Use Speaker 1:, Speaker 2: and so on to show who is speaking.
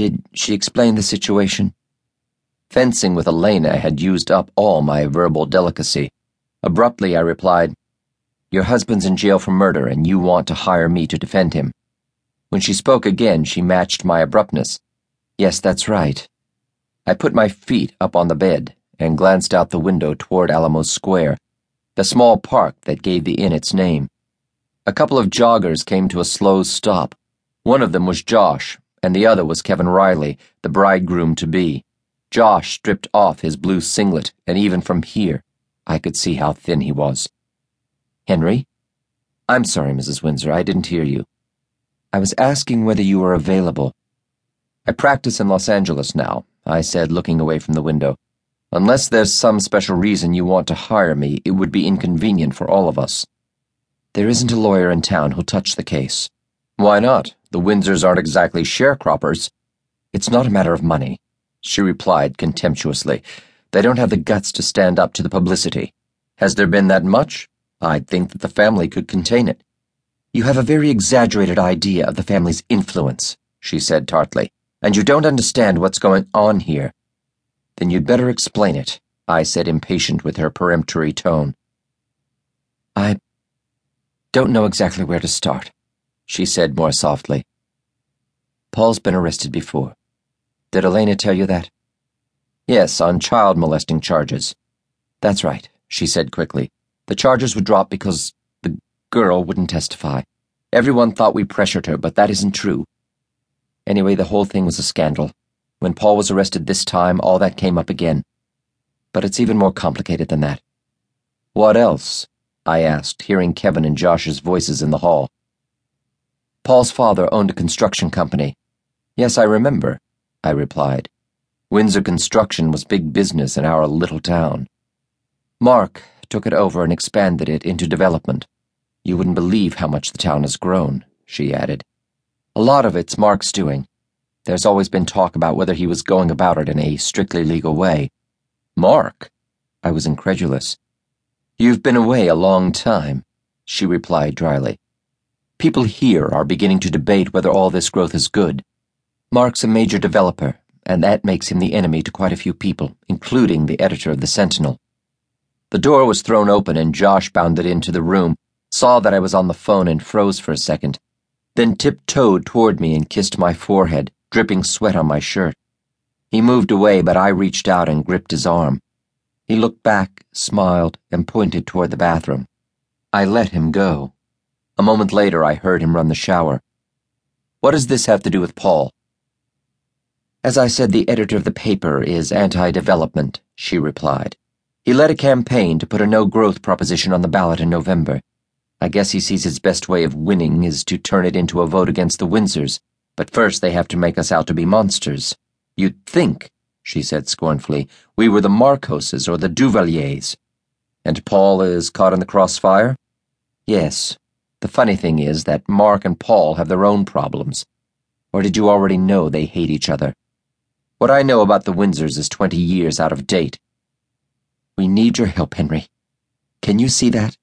Speaker 1: Did she explain the situation? Fencing with Elena had used up all my verbal delicacy. Abruptly, I replied, Your husband's in jail for murder, and you want to hire me to defend him. When she spoke again, she matched my abruptness. Yes, that's right. I put my feet up on the bed and glanced out the window toward Alamo Square, the small park that gave the inn its name. A couple of joggers came to a slow stop. One of them was Josh, and the other was Kevin Riley, the bridegroom to be. Josh stripped off his blue singlet, and even from here, I could see how thin he was. Henry? I'm sorry, Mrs. Windsor, I didn't hear you. I was asking whether you were available. I practice in Los Angeles now, I said, looking away from the window. Unless there's some special reason you want to hire me, it would be inconvenient for all of us. There isn't a lawyer in town who'll touch the case. Why not? The Windsors aren't exactly sharecroppers. It's not a matter of money, she replied contemptuously. They don't have the guts to stand up to the publicity. Has there been that much? I'd think that the family could contain it. You have a very exaggerated idea of the family's influence, she said tartly, and you don't understand what's going on here. Then you'd better explain it, I said, impatient with her peremptory tone. I don't know exactly where to start, she said more softly. Paul's been arrested before. Did Elena tell you that? Yes, on child molesting charges. That's right, she said quickly. The charges were dropped because the girl wouldn't testify. Everyone thought we pressured her, but that isn't true. Anyway, the whole thing was a scandal. When Paul was arrested this time, all that came up again. But it's even more complicated than that. What else? I asked, hearing Kevin and Josh's voices in the hall. Paul's father owned a construction company. Yes, I remember, I replied. Windsor Construction was big business in our little town. Mark took it over and expanded it into development. You wouldn't believe how much the town has grown, she added. A lot of it's Mark's doing. There's always been talk about whether he was going about it in a strictly legal way. Mark? I was incredulous. You've been away a long time, she replied dryly. People here are beginning to debate whether all this growth is good. Mark's a major developer, and that makes him the enemy to quite a few people, including the editor of the Sentinel. The door was thrown open and Josh bounded into the room, saw that I was on the phone and froze for a second, then tiptoed toward me and kissed my forehead, dripping sweat on my shirt. He moved away, but I reached out and gripped his arm. He looked back, smiled, and pointed toward the bathroom. I let him go. A moment later, I heard him run the shower. What does this have to do with Paul? As I said, the editor of the paper is anti development, she replied. He led a campaign to put a no growth proposition on the ballot in November. I guess he sees his best way of winning is to turn it into a vote against the Windsors, but first they have to make us out to be monsters. You'd think she said scornfully. We were the Marcoses or the Duvaliers. And Paul is caught in the crossfire? Yes. The funny thing is that Mark and Paul have their own problems. Or did you already know they hate each other? What I know about the Windsors is twenty years out of date. We need your help, Henry. Can you see that?